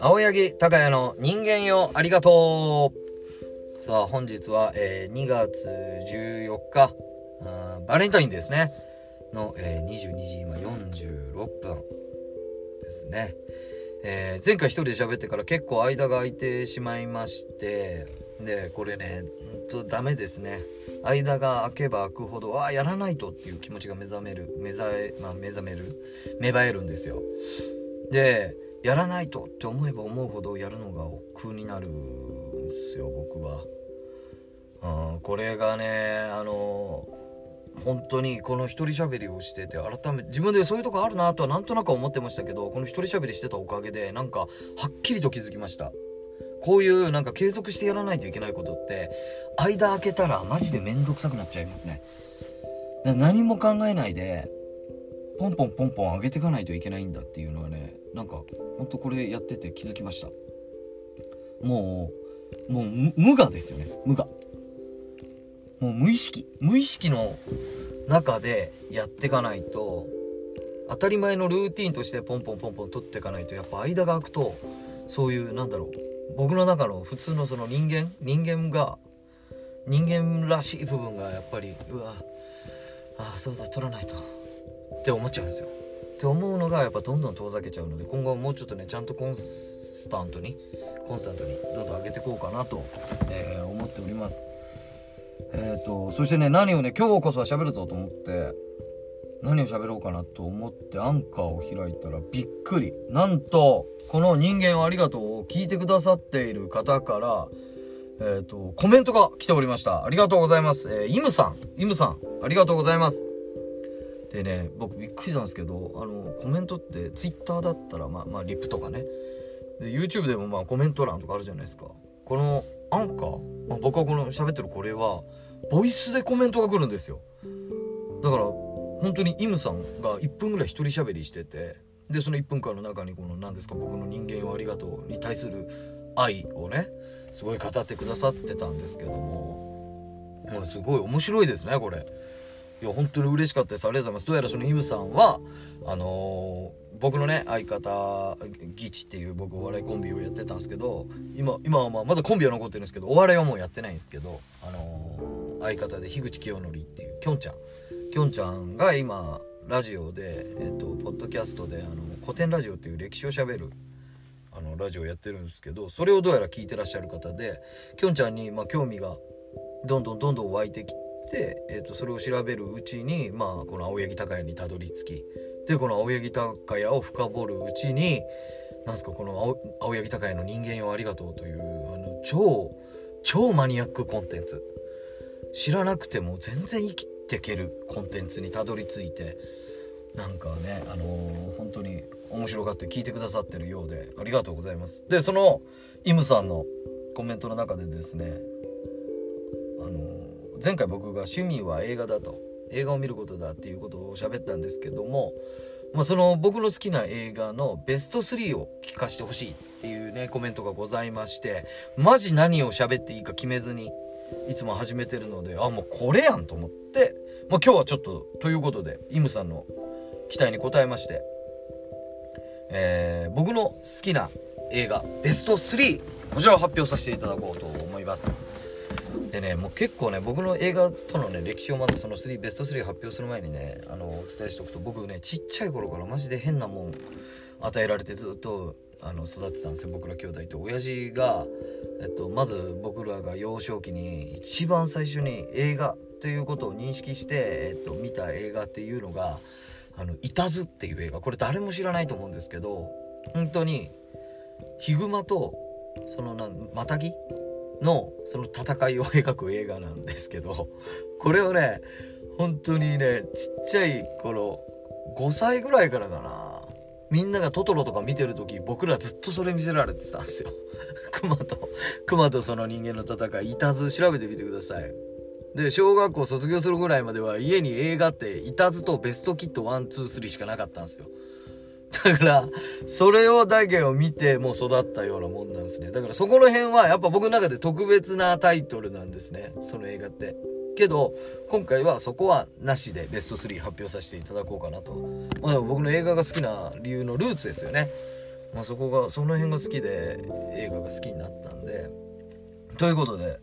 青柳高也の人間よありがとう。さあ本日は、えー、2月14日バレンタインですね。の、えー、22時今46分ですね、えー、前回一人で喋ってから結構間が空いてしまいましてでこれねほんとダメですね。間が空けば空くほどああやらないとっていう気持ちが目覚める。目覚、まあ、目覚める。芽生えるんですよ。でやらないとって思えば思うほどやるのが億劫になるんですよ僕は。うん、これがねあの本当にこの一人喋りをしてて改めて自分でそういうとこあるなとはなんとなく思ってましたけどこの一人喋りしてたおかげでなんかはっきりと気づきました。こういうなんか継続してやらないといけないことって間空けたらマジで面倒くさくなっちゃいますね。何も考えないでポンポンポンポン上げていかないといけないんだっていうのはねなんかほんとこれやってて気づきました。もうもう無我ですよね。無我。もう無意識。無意識の中でやっていかないと当たり前のルーティンとしてポンポンポンポン取っていかないとやっぱ間が空くとそういうなんだろう僕の中の普通のその人間人間が人間らしい部分がやっぱりうわああそうだ取らないとって思っちゃうんですよ。って思うのがやっぱどんどん遠ざけちゃうので今後はもうちょっとねちゃんとコンスタントにコンスタントにどんどん上げていこうかなと、えー、思っております。えっ、ー、とそしてね何をね今日こそは喋るぞと思って何を喋ろうかなと思ってアンカーを開いたらびっくり。なんとこの「人間をありがとう」を聞いてくださっている方からえっ、ー、とコメントが来ておりました。ありがとうございます。えー、イムさん。イムさんありがとうございます。でね僕びっくりしたんですけどあのコメントってツイッターだったらまあまあリップとかね。で YouTube でもまあコメント欄とかあるじゃないですか。このアンカー、まあ、僕はこの喋ってるこれはボイスでコメントが来るんですよ。だから本当にイムさんが1分ぐらい一人喋りしててでその1分間の中にこの何ですか僕の人間をありがとうに対する愛をねすごい語ってくださってたんですけどももうすごい面白いですねこれ。いや本当に嬉しかったです。ありがとうございます。どうやらそのイムさんはあのー、僕のね相方ギチっていう僕お笑いコンビをやってたんですけど今今はまあまだコンビは残ってるんですけどお笑いはもうやってないんですけどあのー、相方で樋口清則っていうきょんちゃん。きょんちゃんが今ラジオでえっ、とポッドキャストであの古典ラジオっていう歴史をしゃべるあのラジオやってるんですけどそれをどうやら聞いてらっしゃる方できょんちゃんにまあ興味がどんどんどんどん湧いてきで、えー、とそれを調べるうちに、まあ、この青柳高也にたどり着きでこの青柳高也を深掘るうちになんすかこの青柳高也の「人間よありがとう」というあの超超マニアックコンテンツ。知らなくても全然生きてけるコンテンツにたどり着いてなんかねあのー、本当に面白がって聞いてくださってるようでありがとうございます。でそのイムさんのコメントの中でですねあのー前回僕が趣味は映画だと。映画を見ることだっていうことを喋ったんですけども、まあ、その僕の好きな映画のベスト3を聞かせてほしいっていうねコメントがございましてマジ何を喋っていいか決めずにいつも始めてるのであもうこれやんと思って、まあ、今日はちょっとということでイムさんの期待に応えまして、えー、僕の好きな映画ベスト3こちらを発表させていただこうと思います。でねもう結構ね僕の映画とのね歴史をまずその3ベスト3発表する前にねあのお伝えしておくと僕ねちっちゃい頃からマジで変なもん与えられてずっとあの育ってたんですよ僕ら兄弟と。親父が、えっと、まず僕らが幼少期に一番最初に映画っていうことを認識して、えっと、見た映画っていうのが「あのいたず」っていう映画。これ誰も知らないと思うんですけど本当にヒグマとそのなマタギのその戦いを描く映画なんですけどこれをね本当にねちっちゃい頃5歳ぐらいからかな。みんながトトロとか見てる時僕らずっとそれ見せられてたんですよ 熊と熊とその人間の戦いいたず調べてみてくださいで小学校卒業するぐらいまでは家に映画っていたずとベストキット123しかなかったんですよだから、それをだけを見てもう育ったようなもんなんですね。だからそこの辺はやっぱ僕の中で特別なタイトルなんですね。その映画って。けど今回はそこはなしでベスト3発表させていただこうかなと、まあ、僕の映画が好きな理由のルーツですよね、まあ、そこがその辺が好きで映画が好きになったんで。ということで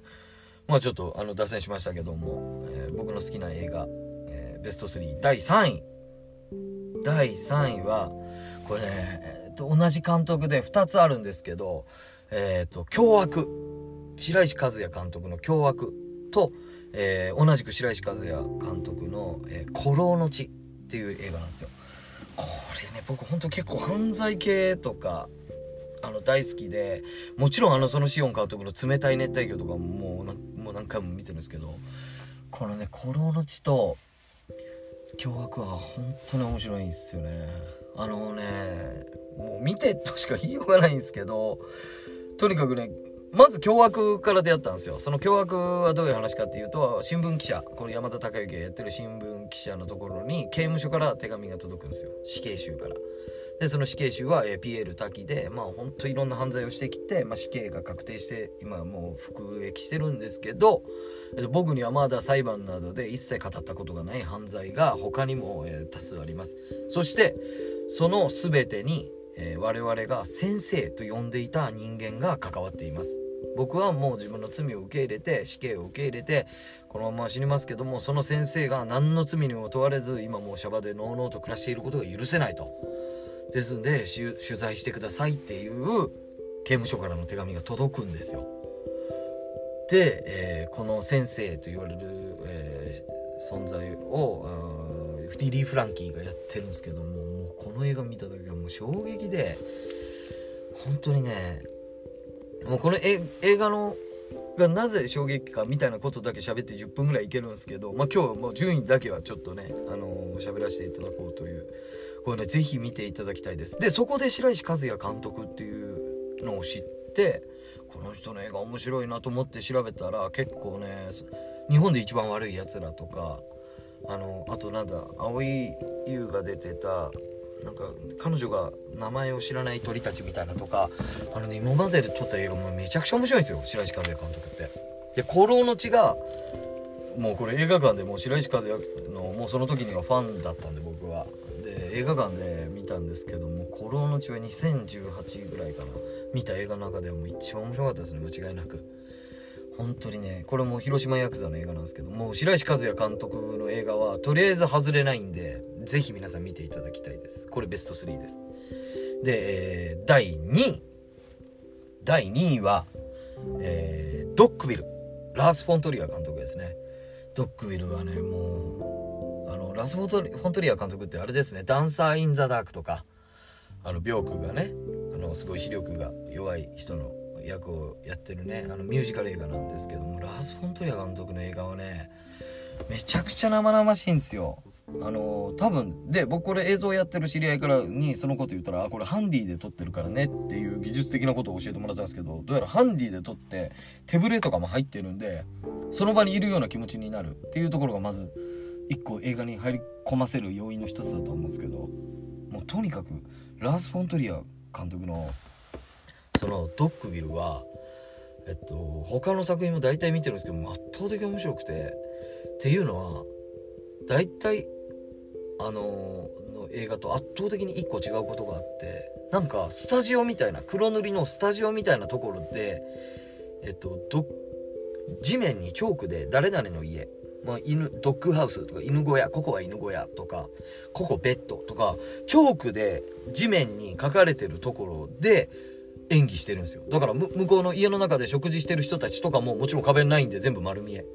まあちょっとあの脱線しましたけども、えー、僕の好きな映画、えー、ベスト3第3位。第3位はこれね、えー、と同じ監督で2つあるんですけどえっ、ー、と凶悪。白石和也監督の凶悪とえー、同じく白石和也監督の「えー、古老の地」っていう映画なんですよ。これね僕ほんと結構犯罪系とかあの大好きでもちろんあのそのシオン監督の「冷たい熱帯魚」とかもうもう何回も見てるんですけどこのね「古老の地」と「凶悪」は本当に面白いんですよね。あのねもう見てとしか言いようがないんですけどとにかくねまず凶悪から出会ったんですよ。その凶悪はどういう話かっていうと、新聞記者、これ山田孝之がやってる新聞記者のところに刑務所から手紙が届くんですよ。死刑囚から。で、その死刑囚は、えー、ピエール滝で、まあほんといろんな犯罪をしてきて、まあ死刑が確定して、今もう服役してるんですけど、えー、僕にはまだ裁判などで一切語ったことがない犯罪が他にも、えー、多数あります。そして、その全てにえー、我々が先生と呼んでいた人間が関わっています。僕はもう自分の罪を受け入れて死刑を受け入れてこのまま死にますけどもその先生が何の罪にも問われず今もうシャバでのうのうと暮らしていることが許せないと。ですんで取材してくださいっていう刑務所からの手紙が届くんですよ。で、えー、この先生と言われる、えー、存在をリリー・フランキーがやってるんですけどもこの映画見た時はもう衝撃で本当にねもうこの映画のがなぜ衝撃かみたいなことだけ喋って10分ぐらいいけるんですけど、まあ、今日はもう順位だけはちょっとね、あのー、喋らせていただこうというこれね是非見ていただきたいです。でそこで白石和也監督っていうのを知ってこの人の映画面白いなと思って調べたら結構ね日本で一番悪いやつらとかあのあとなんだ蒼井優が出てたなんか彼女が名前を知らない鳥たちみたいなとかあのね今までで撮った映画もめちゃくちゃ面白いんですよ白石和也監督って。で「古老の血」がもうこれ映画館でもう白石和也のもうその時にはファンだったんで僕は。で映画館で見たんですけども「古老の血」は2018ぐらいかな。見た映画の中ではもう一番面白かったですね間違いなく。本当にねこれも広島ヤクザの映画なんですけどもう白石和也監督の映画はとりあえず外れないんでぜひ皆さん見ていただきたいです。これベスト3です。で、えー、第2位。第2位は、えー、ドックビル。ラース・フォントリア監督ですね。ドックビルはねもうあのラス・フォントリア監督ってあれですね。ダンサー・イン・ザ・ダークとかあのビョークがねあのすごい視力が弱い人の役をやってるねあのミュージカル映画なんですけどもラース・フォントリア監督の映画はねめちゃくちゃ生々しいんですよ。あの多分で僕これ映像やってる知り合いからにそのこと言ったら「あこれハンディで撮ってるからね」っていう技術的なことを教えてもらったんですけどどうやらハンディで撮って手ぶれとかも入ってるんでその場にいるような気持ちになるっていうところがまず一個映画に入り込ませる要因の一つだと思うんですけどもうとにかくラース・フォントリア監督のそのドッグビルはえっと他の作品も大体見てるんですけど圧倒的に面白くてっていうのは大体あのの映画と圧倒的に1個違うことがあってなんかスタジオみたいな黒塗りのスタジオみたいなところでえっと地面にチョークで誰々の家まあ、犬ドッグハウスとか犬小屋ここは犬小屋とかここベッドとかチョークで地面に書かれてるところで演技してるんですよ。だから向こうの家の中で食事してる人たちとかももちろん壁ないんで全部丸見え。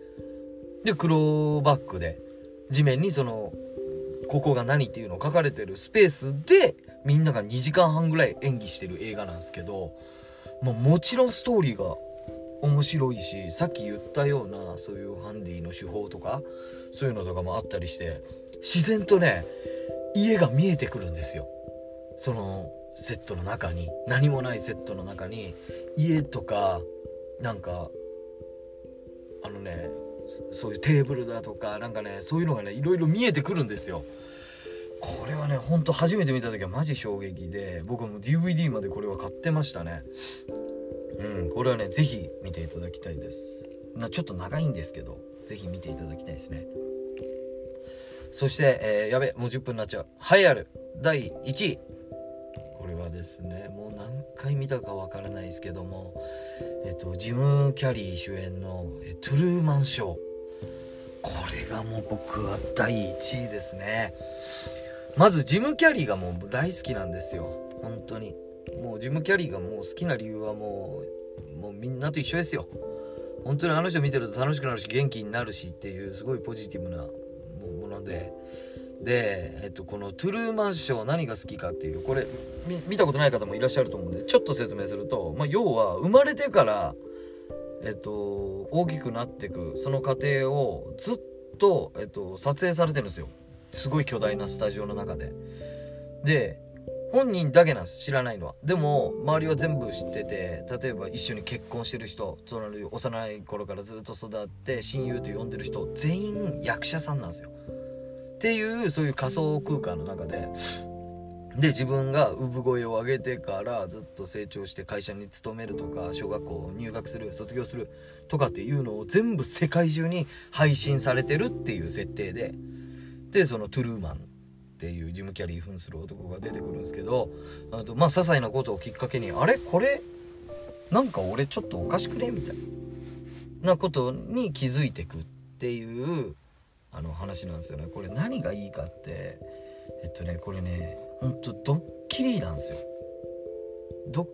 で、黒バックで地面にその、ここが何っていうのを書かれてるスペースでみんなが2時間半ぐらい演技してる映画なんですけど、まあ、もちろんストーリーが面白いし、さっき言ったようなそういうハンディの手法とか、そういうのとかもあったりして、自然とね、家が見えてくるんですよ。その、セットの中に何もないセットの中に家とかなんかあのねそういうテーブルだとかなんかねそういうのがねいろいろ見えてくるんですよ。これはねほんと初めて見た時はマジ衝撃で僕も DVD までこれは買ってましたね。うんこれはね是非見ていただきたいです。なちょっと長いんですけどぜひ見ていただきたいですね。そして、えー、やべもう10分になっちゃう。栄えある第1位。これはですねもう何回見たかわからないですけどもえっとジム・キャリー主演の「トゥルーマンショー」これがもう僕は第1位ですね。まずジム・キャリーがもう大好きなんですよ。本当に。もうジム・キャリーがもう好きな理由はもうもうみんなと一緒ですよ。本当にあの人見てると楽しくなるし元気になるしっていうすごいポジティブなもので。で、えっと、このトゥルーマンショー何が好きかっていうこれ見たことない方もいらっしゃると思うんでちょっと説明すると、まあ、要は生まれてからえっと、大きくなってくその過程をずっと、えっと、撮影されてるんですよ。すごい巨大なスタジオの中で。で本人だけなんです知らないのは。でも周りは全部知ってて例えば一緒に結婚してる人幼い頃からずっと育って親友と呼んでる人全員役者さんなんですよ。っていうそういう仮想空間の中でで自分が産声を上げてからずっと成長して会社に勤めるとか小学校入学する卒業するとかっていうのを全部世界中に配信されてるっていう設定ででそのトゥルーマンっていうジム・キャリー扮する男が出てくるんですけどあとまあ些細なことをきっかけにあれ？これ？なんか俺ちょっとおかしくね？みたいなことに気づいてくっていうあの話なんですよね。これ何がいいかってえっとねこれねほんとドッキリなんですよ。ドッ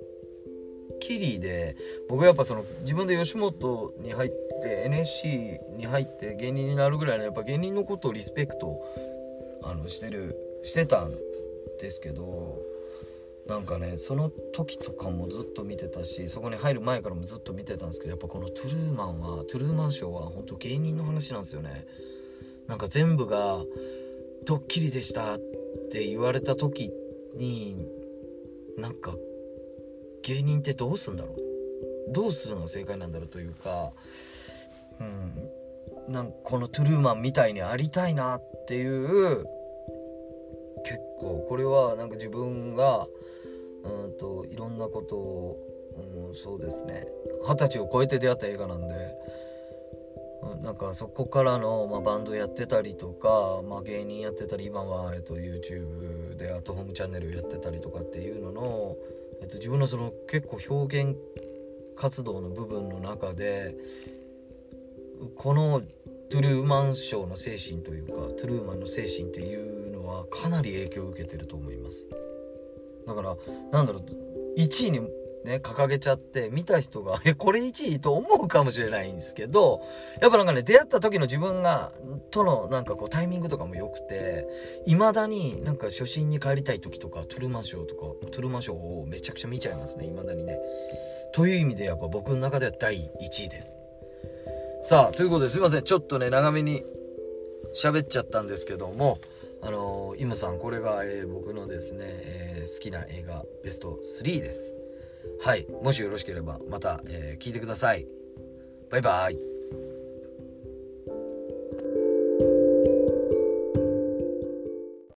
キリで僕やっぱその自分で吉本に入って NSC に入って芸人になるぐらいのやっぱ芸人のことをリスペクトあのしてるしてたんですけどなんかねその時とかもずっと見てたしそこに入る前からもずっと見てたんですけどやっぱこのトゥルーマンはトゥルーマンショーは本当芸人の話なんですよね。なんか全部がドッキリでしたって言われた時になんか芸人ってどうすんだろう？どうするのが正解なんだろうというか、うん、なんこのトゥルーマンみたいにありたいなっていう結構これはなんか自分がうんといろんなことを、うん、そうですね。二十歳を超えて出会った映画なんでなんかそこからの、まあ、バンドやってたりとか、まあ、芸人やってたり今は、えっと、YouTube でアットホームチャンネルやってたりとかっていうのの、えっと、自分のその結構表現活動の部分の中でこのトゥルーマンショーの精神というかトゥルーマンの精神っていうのはかなり影響を受けてると思います。だからなんだろう1位にね、掲げちゃって、見た人が、え、これ1位と思うかもしれないんですけど、やっぱなんかね、出会った時の自分が、とのなんかこうタイミングとかも良くて、未だになんか初心に帰りたい時とか、トゥルマンショーとか、トゥルマンショーをめちゃくちゃ見ちゃいますね、未だにね。という意味でやっぱ僕の中では第1位です。さあ、ということですいません。ちょっとね、長めに喋っちゃったんですけども、あのー、イムさん、これが、えー、僕のですね、えー、好きな映画ベスト3です。はい。もしよろしければまた、えー、聞いてください。バイバイ。